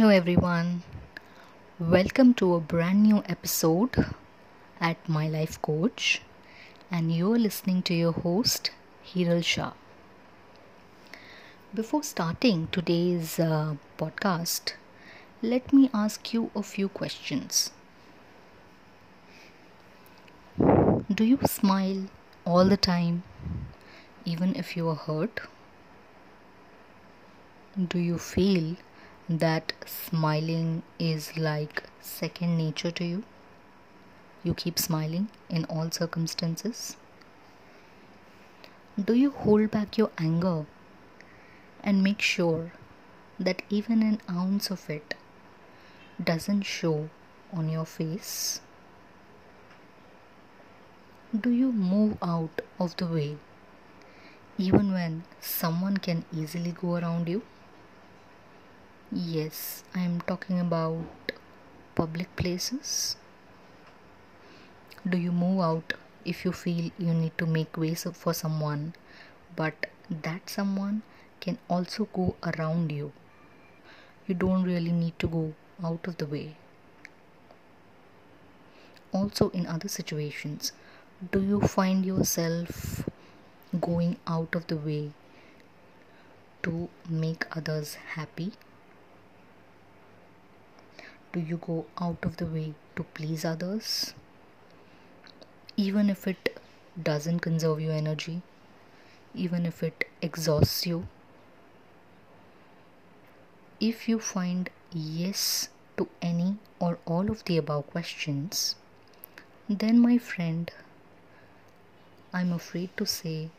Hello, everyone. Welcome to a brand new episode at My Life Coach, and you're listening to your host, Hiral Shah. Before starting today's uh, podcast, let me ask you a few questions. Do you smile all the time, even if you are hurt? Do you feel that smiling is like second nature to you? You keep smiling in all circumstances? Do you hold back your anger and make sure that even an ounce of it doesn't show on your face? Do you move out of the way even when someone can easily go around you? Yes, I am talking about public places. Do you move out if you feel you need to make ways for someone, but that someone can also go around you? You don't really need to go out of the way. Also, in other situations, do you find yourself going out of the way to make others happy? Do you go out of the way to please others? Even if it doesn't conserve your energy, even if it exhausts you? If you find yes to any or all of the above questions, then, my friend, I'm afraid to say,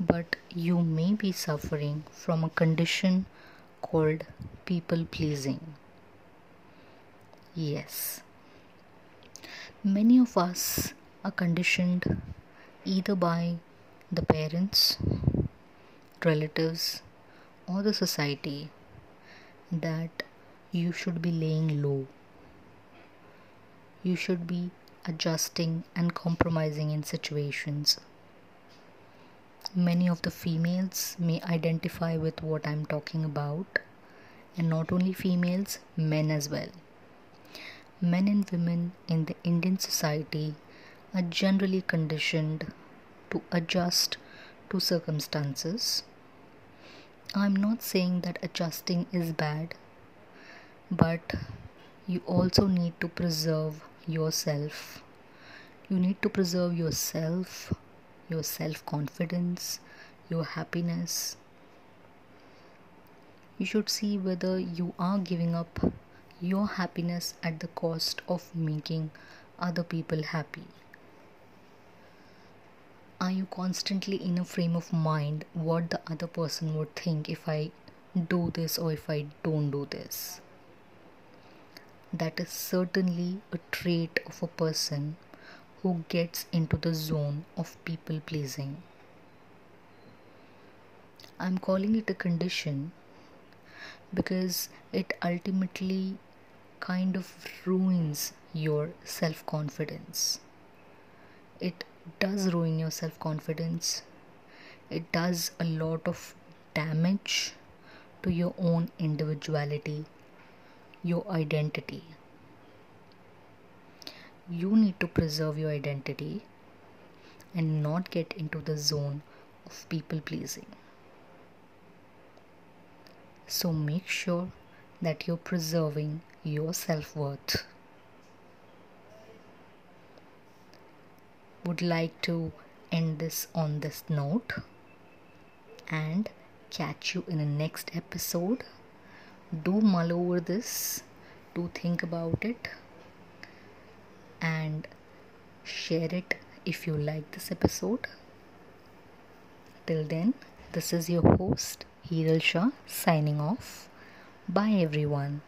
but you may be suffering from a condition called people pleasing. Yes. Many of us are conditioned either by the parents, relatives, or the society that you should be laying low. You should be adjusting and compromising in situations. Many of the females may identify with what I'm talking about, and not only females, men as well men and women in the Indian society are generally conditioned to adjust to circumstances. I'm not saying that adjusting is bad, but you also need to preserve yourself. You need to preserve yourself, your self confidence, your happiness. You should see whether you are giving up your happiness at the cost of making other people happy? Are you constantly in a frame of mind what the other person would think if I do this or if I don't do this? That is certainly a trait of a person who gets into the zone of people pleasing. I'm calling it a condition because it ultimately kind of ruins your self confidence. It does ruin your self confidence. It does a lot of damage to your own individuality, your identity. You need to preserve your identity and not get into the zone of people pleasing. So make sure that you're preserving your self worth. Would like to end this on this note and catch you in the next episode. Do mull over this, do think about it, and share it if you like this episode. Till then, this is your host, Hiral Shah, signing off. Bye everyone.